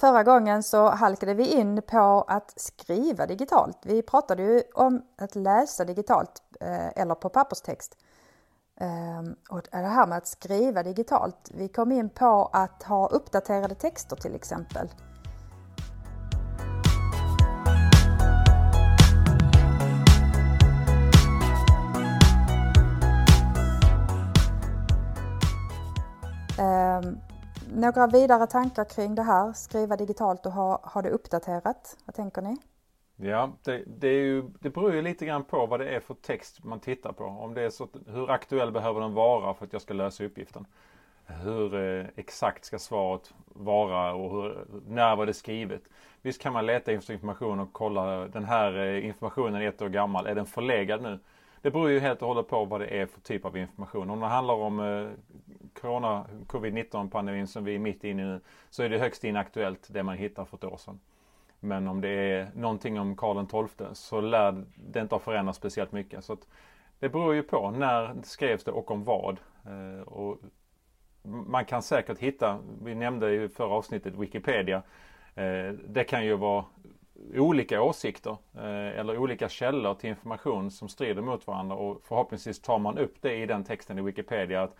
Förra gången så halkade vi in på att skriva digitalt. Vi pratade ju om att läsa digitalt eh, eller på papperstext. Ehm, och det här med att skriva digitalt. Vi kom in på att ha uppdaterade texter till exempel. Ehm, några vidare tankar kring det här, skriva digitalt och ha, ha det uppdaterat? Vad tänker ni? Ja, det, det, är ju, det beror ju lite grann på vad det är för text man tittar på. Om det är så, hur aktuell behöver den vara för att jag ska lösa uppgiften? Hur eh, exakt ska svaret vara och hur, när var det skrivet? Visst kan man leta efter information och kolla den här eh, informationen är ett år gammal, är den förlegad nu? Det beror ju helt och hållet på vad det är för typ av information. Om det handlar om eh, corona, covid-19 pandemin som vi är mitt inne i nu så är det högst inaktuellt det man hittar för ett år sedan. Men om det är någonting om Karl XII så lär det inte ha förändrats speciellt mycket. Så det beror ju på när skrevs det och om vad. Eh, och man kan säkert hitta, vi nämnde i förra avsnittet Wikipedia. Eh, det kan ju vara olika åsikter eh, eller olika källor till information som strider mot varandra och förhoppningsvis tar man upp det i den texten i Wikipedia. att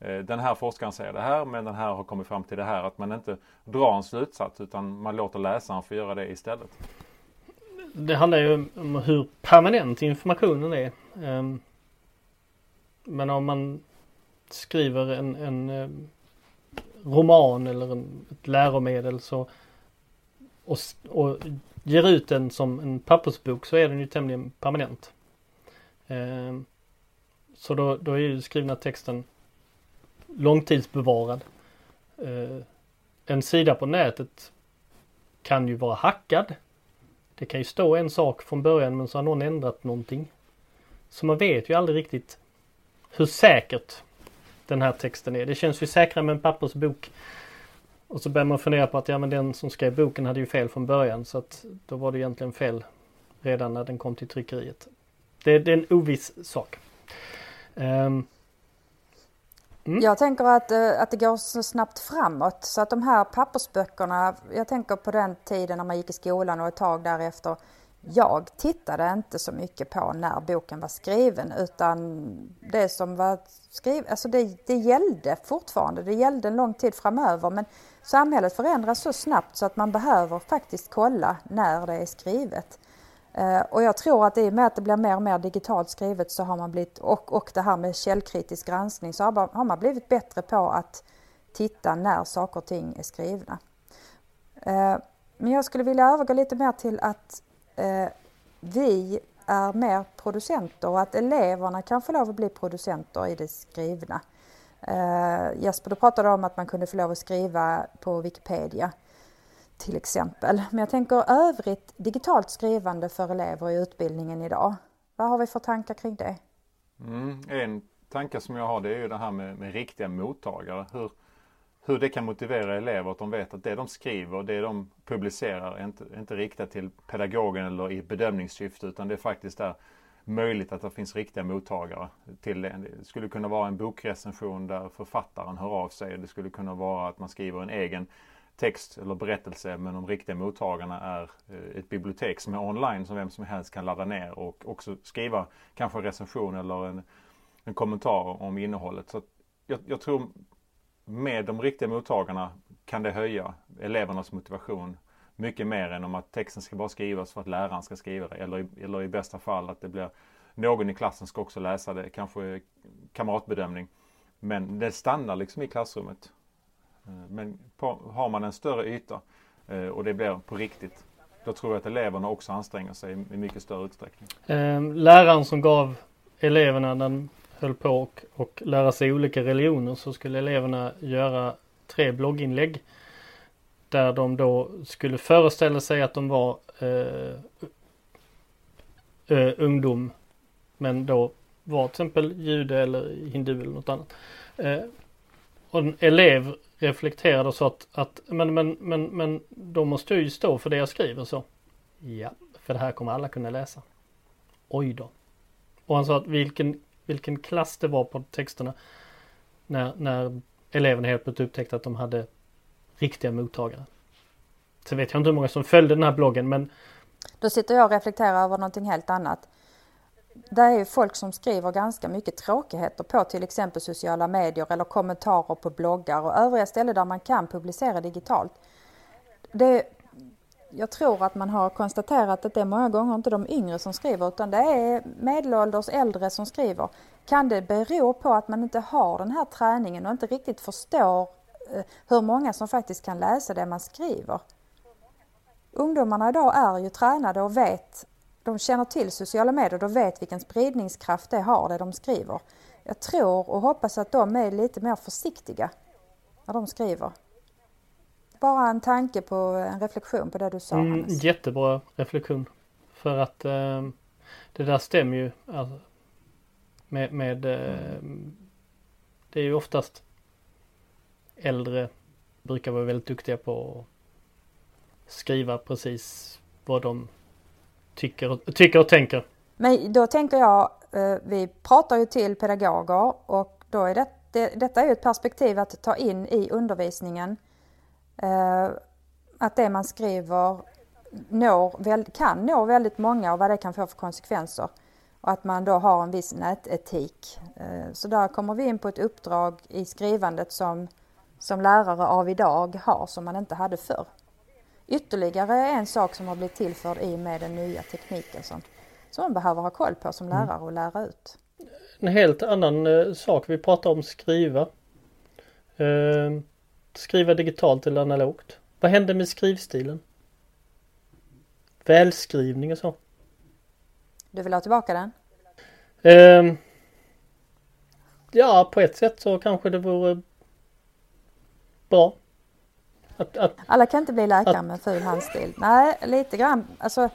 Eh, den här forskaren säger det här men den här har kommit fram till det här. Att man inte drar en slutsats utan man låter läsaren få göra det istället. Det handlar ju om hur permanent informationen är. Ehm, men om man skriver en, en eh, roman eller en, ett läromedel så och, och ger ut den som en pappersbok så är den ju tämligen permanent. Ehm, så då, då är ju skrivna texten långtidsbevarad. Eh, en sida på nätet kan ju vara hackad. Det kan ju stå en sak från början men så har någon ändrat någonting. Så man vet ju aldrig riktigt hur säkert den här texten är. Det känns ju säkrare med en pappersbok och så börjar man fundera på att ja men den som skrev boken hade ju fel från början så att då var det egentligen fel redan när den kom till tryckeriet. Det, det är en oviss sak. Um, mm. Jag tänker att, eh, att det går så snabbt framåt så att de här pappersböckerna, jag tänker på den tiden när man gick i skolan och ett tag därefter. Jag tittade inte så mycket på när boken var skriven utan det som var skrivet, alltså det, det gällde fortfarande, det gällde en lång tid framöver men Samhället förändras så snabbt så att man behöver faktiskt kolla när det är skrivet. Eh, och jag tror att i och med att det blir mer och mer digitalt skrivet så har man blivit, och, och det här med källkritisk granskning, så har man blivit bättre på att titta när saker och ting är skrivna. Eh, men jag skulle vilja övergå lite mer till att eh, vi är mer producenter och att eleverna kan få lov att bli producenter i det skrivna. Jesper, du pratade om att man kunde få lov att skriva på Wikipedia till exempel. Men jag tänker övrigt digitalt skrivande för elever i utbildningen idag. Vad har vi för tankar kring det? Mm, en tanke som jag har det är ju det här med, med riktiga mottagare. Hur, hur det kan motivera elever att de vet att det de skriver, det de publicerar är inte, inte riktat till pedagogen eller i bedömningssyfte utan det är faktiskt där möjligt att det finns riktiga mottagare till det. Det skulle kunna vara en bokrecension där författaren hör av sig. Det skulle kunna vara att man skriver en egen text eller berättelse men de riktiga mottagarna är eh, ett bibliotek som är online som vem som helst kan ladda ner och också skriva kanske en recension eller en, en kommentar om innehållet. Så jag, jag tror med de riktiga mottagarna kan det höja elevernas motivation mycket mer än om att texten ska bara skrivas för att läraren ska skriva det. Eller, eller i bästa fall att det blir någon i klassen ska också läsa det. Kanske kamratbedömning. Men det stannar liksom i klassrummet. Eh, men på, har man en större yta eh, och det blir på riktigt. Då tror jag att eleverna också anstränger sig i mycket större utsträckning. Eh, läraren som gav eleverna när de höll på och, och lära sig olika religioner så skulle eleverna göra tre blogginlägg där de då skulle föreställa sig att de var eh, eh, ungdom. Men då var till exempel jude eller hindu eller något annat. Eh, och en elev reflekterade så att, att men, men, men, men då måste jag ju stå för det jag skriver så. Ja, för det här kommer alla kunna läsa. Oj då. Och han sa att vilken, vilken klass det var på texterna. När, när eleverna helt plötsligt upptäckte att de hade riktiga mottagare. Sen vet jag inte hur många som följde den här bloggen men Då sitter jag och reflekterar över någonting helt annat. Det är ju folk som skriver ganska mycket tråkigheter på till exempel sociala medier eller kommentarer på bloggar och övriga ställen där man kan publicera digitalt. Det, jag tror att man har konstaterat att det är många gånger inte de yngre som skriver utan det är medelålders äldre som skriver. Kan det bero på att man inte har den här träningen och inte riktigt förstår eh, hur många som faktiskt kan läsa det man skriver? Ungdomarna idag är ju tränade och vet, de känner till sociala medier och vet vilken spridningskraft det har det de skriver. Jag tror och hoppas att de är lite mer försiktiga när de skriver. Bara en tanke på en reflektion på det du sa mm, Hannes. Jättebra reflektion. För att eh, det där stämmer ju. Alltså, med, med eh, det är ju oftast äldre brukar vara väldigt duktiga på att skriva precis vad de tycker, tycker och tänker. Men då tänker jag, eh, vi pratar ju till pedagoger och då är det, det, detta är ju ett perspektiv att ta in i undervisningen. Eh, att det man skriver når, kan nå väldigt många och vad det kan få för konsekvenser. Och att man då har en viss nätetik. Eh, så där kommer vi in på ett uppdrag i skrivandet som, som lärare av idag har som man inte hade förr. Ytterligare en sak som har blivit tillförd i och med den nya tekniken som, som man behöver ha koll på som lärare och lära ut. En helt annan eh, sak, vi pratar om skriva. Eh, skriva digitalt eller analogt. Vad hände med skrivstilen? Välskrivning och så. Du vill ha tillbaka den? Eh, ja, på ett sätt så kanske det vore bra. Att, att, Alla kan inte bli läkare att, med ful handstil. Nej, lite grann. Alltså,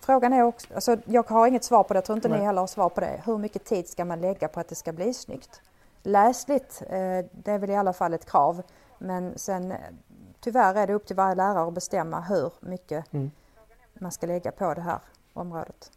frågan är också, alltså, jag har inget svar på det, jag tror inte nej. ni heller har svar på det. Hur mycket tid ska man lägga på att det ska bli snyggt? Läsligt, eh, det är väl i alla fall ett krav. Men sen tyvärr är det upp till varje lärare att bestämma hur mycket mm. man ska lägga på det här området.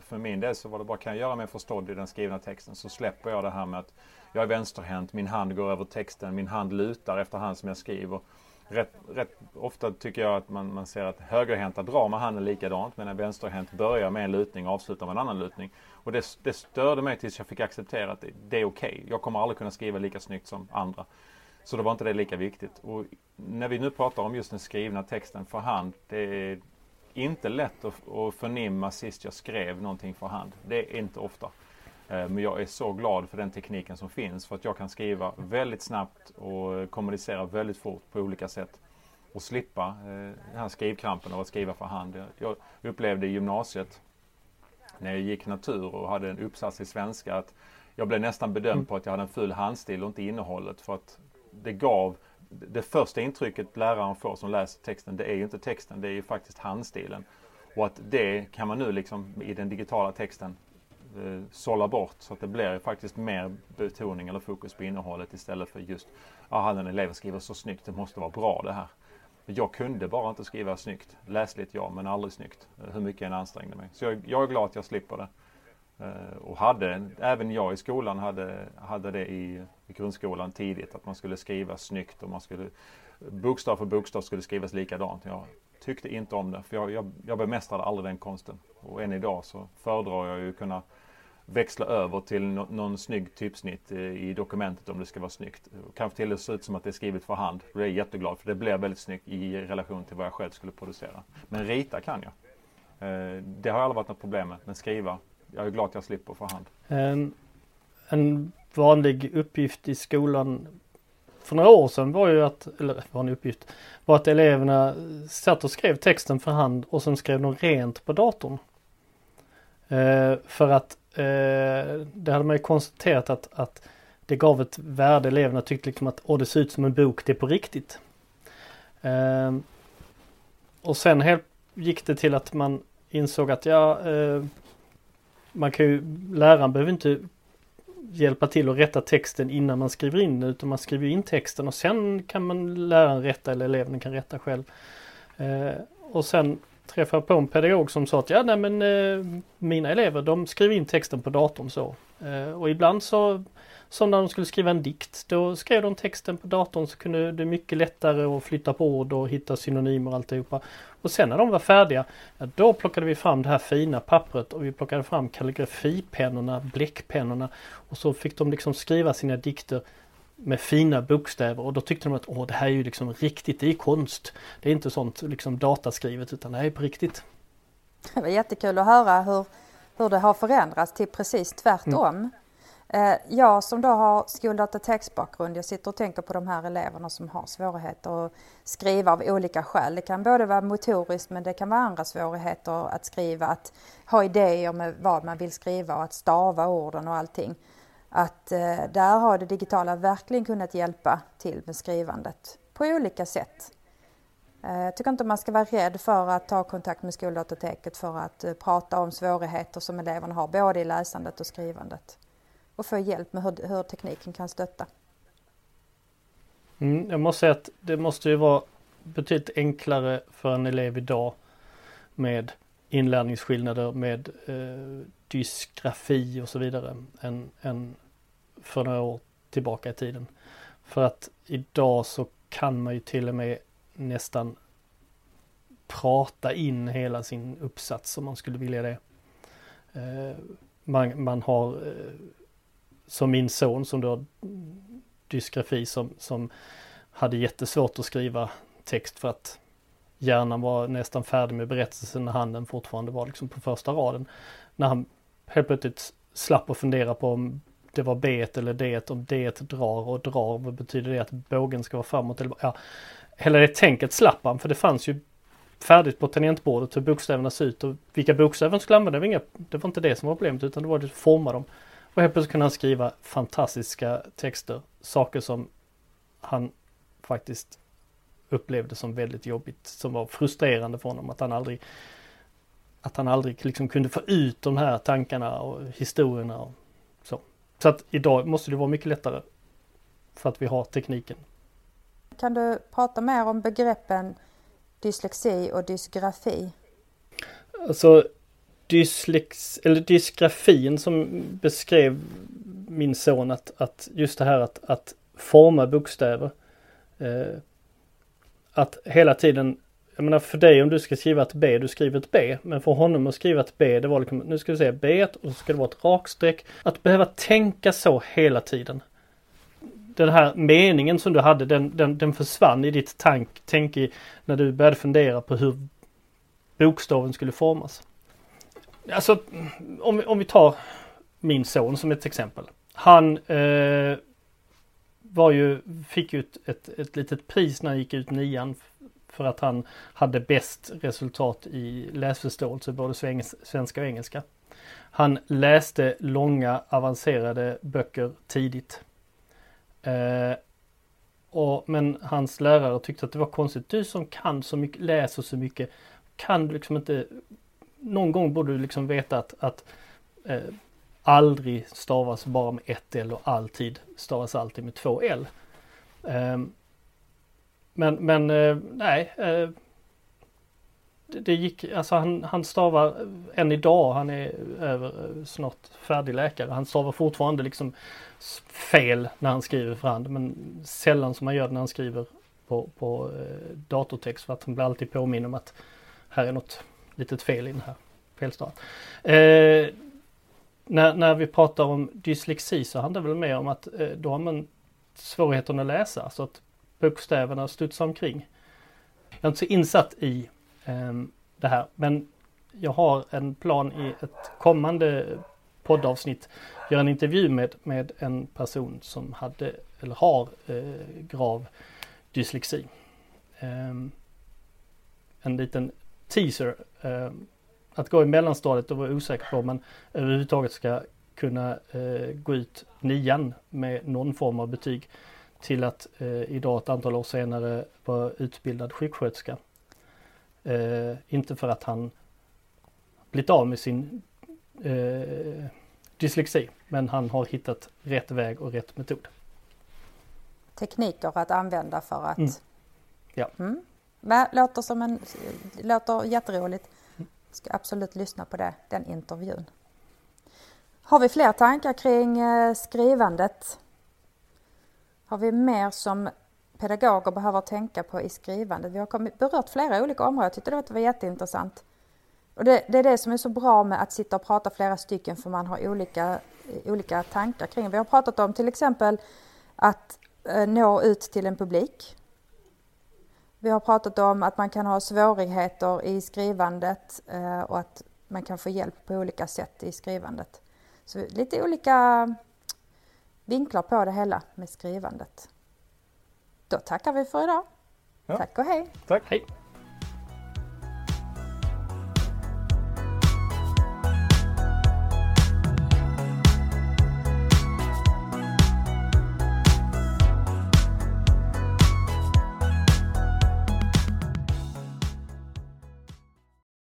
För min del så var det bara, kan jag göra mig förstådd i den skrivna texten så släpper jag det här med att jag är vänsterhänt, min hand går över texten, min hand lutar efterhand som jag skriver. Rätt, rätt, ofta tycker jag att man, man ser att högerhänta drar med handen likadant medan vänsterhänt börjar med en lutning och avslutar med en annan lutning. Och det, det störde mig tills jag fick acceptera att det, det är okej. Okay. Jag kommer aldrig kunna skriva lika snyggt som andra. Så då var inte det lika viktigt. Och när vi nu pratar om just den skrivna texten för hand. Det är inte lätt att, att förnimma sist jag skrev någonting för hand. Det är inte ofta. Eh, men jag är så glad för den tekniken som finns för att jag kan skriva väldigt snabbt och kommunicera väldigt fort på olika sätt. Och slippa eh, den här skrivkrampen av att skriva för hand. Jag upplevde i gymnasiet när jag gick natur och hade en uppsats i svenska att jag blev nästan bedömd mm. på att jag hade en full handstil och inte innehållet. För att det gav det första intrycket läraren får som läser texten, det är ju inte texten, det är ju faktiskt handstilen. Och att det kan man nu liksom i den digitala texten eh, sålla bort så att det blir faktiskt mer betoning eller fokus på innehållet istället för just Jaha, den eleven skriver så snyggt, det måste vara bra det här. Jag kunde bara inte skriva snyggt. Läsligt ja, men aldrig snyggt. Eh, hur mycket jag än ansträngde mig. Så jag, jag är glad att jag slipper det. Eh, och hade, även jag i skolan hade, hade det i, i grundskolan tidigt att man skulle skriva snyggt och man skulle bokstav för bokstav skulle skrivas likadant. Jag tyckte inte om det för jag, jag, jag bemästrade aldrig den konsten. Och än idag så föredrar jag ju kunna växla över till no någon snygg typsnitt eh, i dokumentet om det ska vara snyggt. Kanske till det ser ut som att det är skrivet för hand. Då är jag jätteglad för det blir väldigt snyggt i relation till vad jag själv skulle producera. Men rita kan jag. Eh, det har aldrig varit något problem med, men skriva jag är glad att jag slipper för hand. En, en vanlig uppgift i skolan för några år sedan var ju att, eller vanlig uppgift, var att eleverna satt och skrev texten för hand och sen skrev de rent på datorn. Eh, för att eh, det hade man ju konstaterat att, att det gav ett värde. Eleverna tyckte liksom att Åh, det ser ut som en bok, det är på riktigt. Eh, och sen helt gick det till att man insåg att ja, eh, man kan ju, läraren behöver inte hjälpa till att rätta texten innan man skriver in den utan man skriver in texten och sen kan man läraren rätta eller eleven kan rätta själv. Eh, och sen träffade på en pedagog som sa att ja nej men eh, mina elever de skriver in texten på datorn så. Eh, och ibland så, som när de skulle skriva en dikt, då skrev de texten på datorn så kunde det mycket lättare att flytta på ord och hitta synonymer och alltihopa. Och sen när de var färdiga, ja, då plockade vi fram det här fina pappret och vi plockade fram kalligrafipennorna, bläckpennorna och så fick de liksom skriva sina dikter med fina bokstäver och då tyckte de att Åh, det här är ju liksom riktigt, det är konst. Det är inte sånt liksom dataskrivet utan det här är på riktigt. Det var jättekul att höra hur, hur det har förändrats till precis tvärtom. Mm. Eh, jag som då har skoldatatextbakgrund, jag sitter och tänker på de här eleverna som har svårigheter att skriva av olika skäl. Det kan både vara motoriskt men det kan vara andra svårigheter att skriva, att ha idéer med vad man vill skriva och att stava orden och allting. Att eh, där har det digitala verkligen kunnat hjälpa till med skrivandet på olika sätt. Eh, jag tycker inte man ska vara rädd för att ta kontakt med Skoldatateket för att eh, prata om svårigheter som eleverna har både i läsandet och skrivandet och få hjälp med hur, hur tekniken kan stötta. Mm, jag måste säga att det måste ju vara betydligt enklare för en elev idag med inlärningsskillnader med eh, dysgrafi och så vidare än, än för några år tillbaka i tiden. För att idag så kan man ju till och med nästan prata in hela sin uppsats om man skulle vilja det. Eh, man, man har eh, som min son som då har dysgrafi som, som hade jättesvårt att skriva text för att hjärnan var nästan färdig med berättelsen när handen fortfarande var liksom på första raden. När han helt plötsligt slapp att fundera på om det var B eller D, om D drar och drar, vad betyder det att bågen ska vara framåt eller ja. Hela det tänket slapp han för det fanns ju färdigt på tangentbordet hur bokstäverna ser ut och vilka bokstäver han skulle använda, det var, det var inte det som var problemet utan det var att forma dem. Och helt plötsligt kunde han skriva fantastiska texter. Saker som han faktiskt upplevde som väldigt jobbigt. Som var frustrerande för honom. Att han aldrig att han aldrig liksom kunde få ut de här tankarna och historierna och så. Så att idag måste det vara mycket lättare. För att vi har tekniken. Kan du prata mer om begreppen dyslexi och dysgrafi? Alltså dyslex, eller dysgrafin som beskrev min son att, att just det här att, att forma bokstäver. Eh, att hela tiden, jag menar för dig om du ska skriva ett B, du skriver ett B. Men för honom att skriva ett B, det var liksom, nu ska vi säga B och så ska det vara ett rakstreck. Att behöva tänka så hela tiden. Den här meningen som du hade, den, den, den försvann i ditt tank, tänk i, när du började fundera på hur bokstaven skulle formas. Alltså om, om vi tar min son som ett exempel. Han eh, var ju, fick ju ett, ett, ett litet pris när han gick ut nian för att han hade bäst resultat i läsförståelse både svenska och engelska. Han läste långa avancerade böcker tidigt. Eh, och, men hans lärare tyckte att det var konstigt. Du som kan så mycket, läser så mycket, kan du liksom inte någon gång borde du liksom veta att, att eh, aldrig stavas bara med ett L och alltid stavas alltid med två L. Ehm, men men eh, nej. Eh, det, det, gick, alltså han, han stavar än idag, han är över, eh, snart färdig läkare. Han stavar fortfarande liksom fel när han skriver för hand men sällan som han gör när han skriver på, på datortext för att han blir alltid påminn om att här är något litet fel i den här felstaven. Eh, när, när vi pratar om dyslexi så handlar det väl mer om att eh, då har man svårigheten att läsa så att bokstäverna studsar omkring. Jag är inte så insatt i eh, det här men jag har en plan i ett kommande poddavsnitt göra en intervju med, med en person som hade eller har eh, grav dyslexi. Eh, en liten teaser. Ehm, att gå i mellanstadiet och vara osäker på om man överhuvudtaget ska kunna eh, gå ut nian med någon form av betyg till att eh, idag ett antal år senare vara utbildad sjuksköterska. Eh, inte för att han blivit av med sin eh, dyslexi, men han har hittat rätt väg och rätt metod. Tekniker att använda för att... Mm. Ja. Mm. Men låter som en... Låter jätteroligt. Ska absolut lyssna på det, den intervjun. Har vi fler tankar kring eh, skrivandet? Har vi mer som pedagoger behöver tänka på i skrivandet? Vi har berört flera olika områden. Jag tyckte det var jätteintressant. Och det, det, är det som är så bra med att sitta och prata flera stycken för man har olika, eh, olika tankar kring. Vi har pratat om till exempel att eh, nå ut till en publik. Vi har pratat om att man kan ha svårigheter i skrivandet eh, och att man kan få hjälp på olika sätt i skrivandet. Så lite olika vinklar på det hela med skrivandet. Då tackar vi för idag. Ja. Tack och hej! Tack! Hej!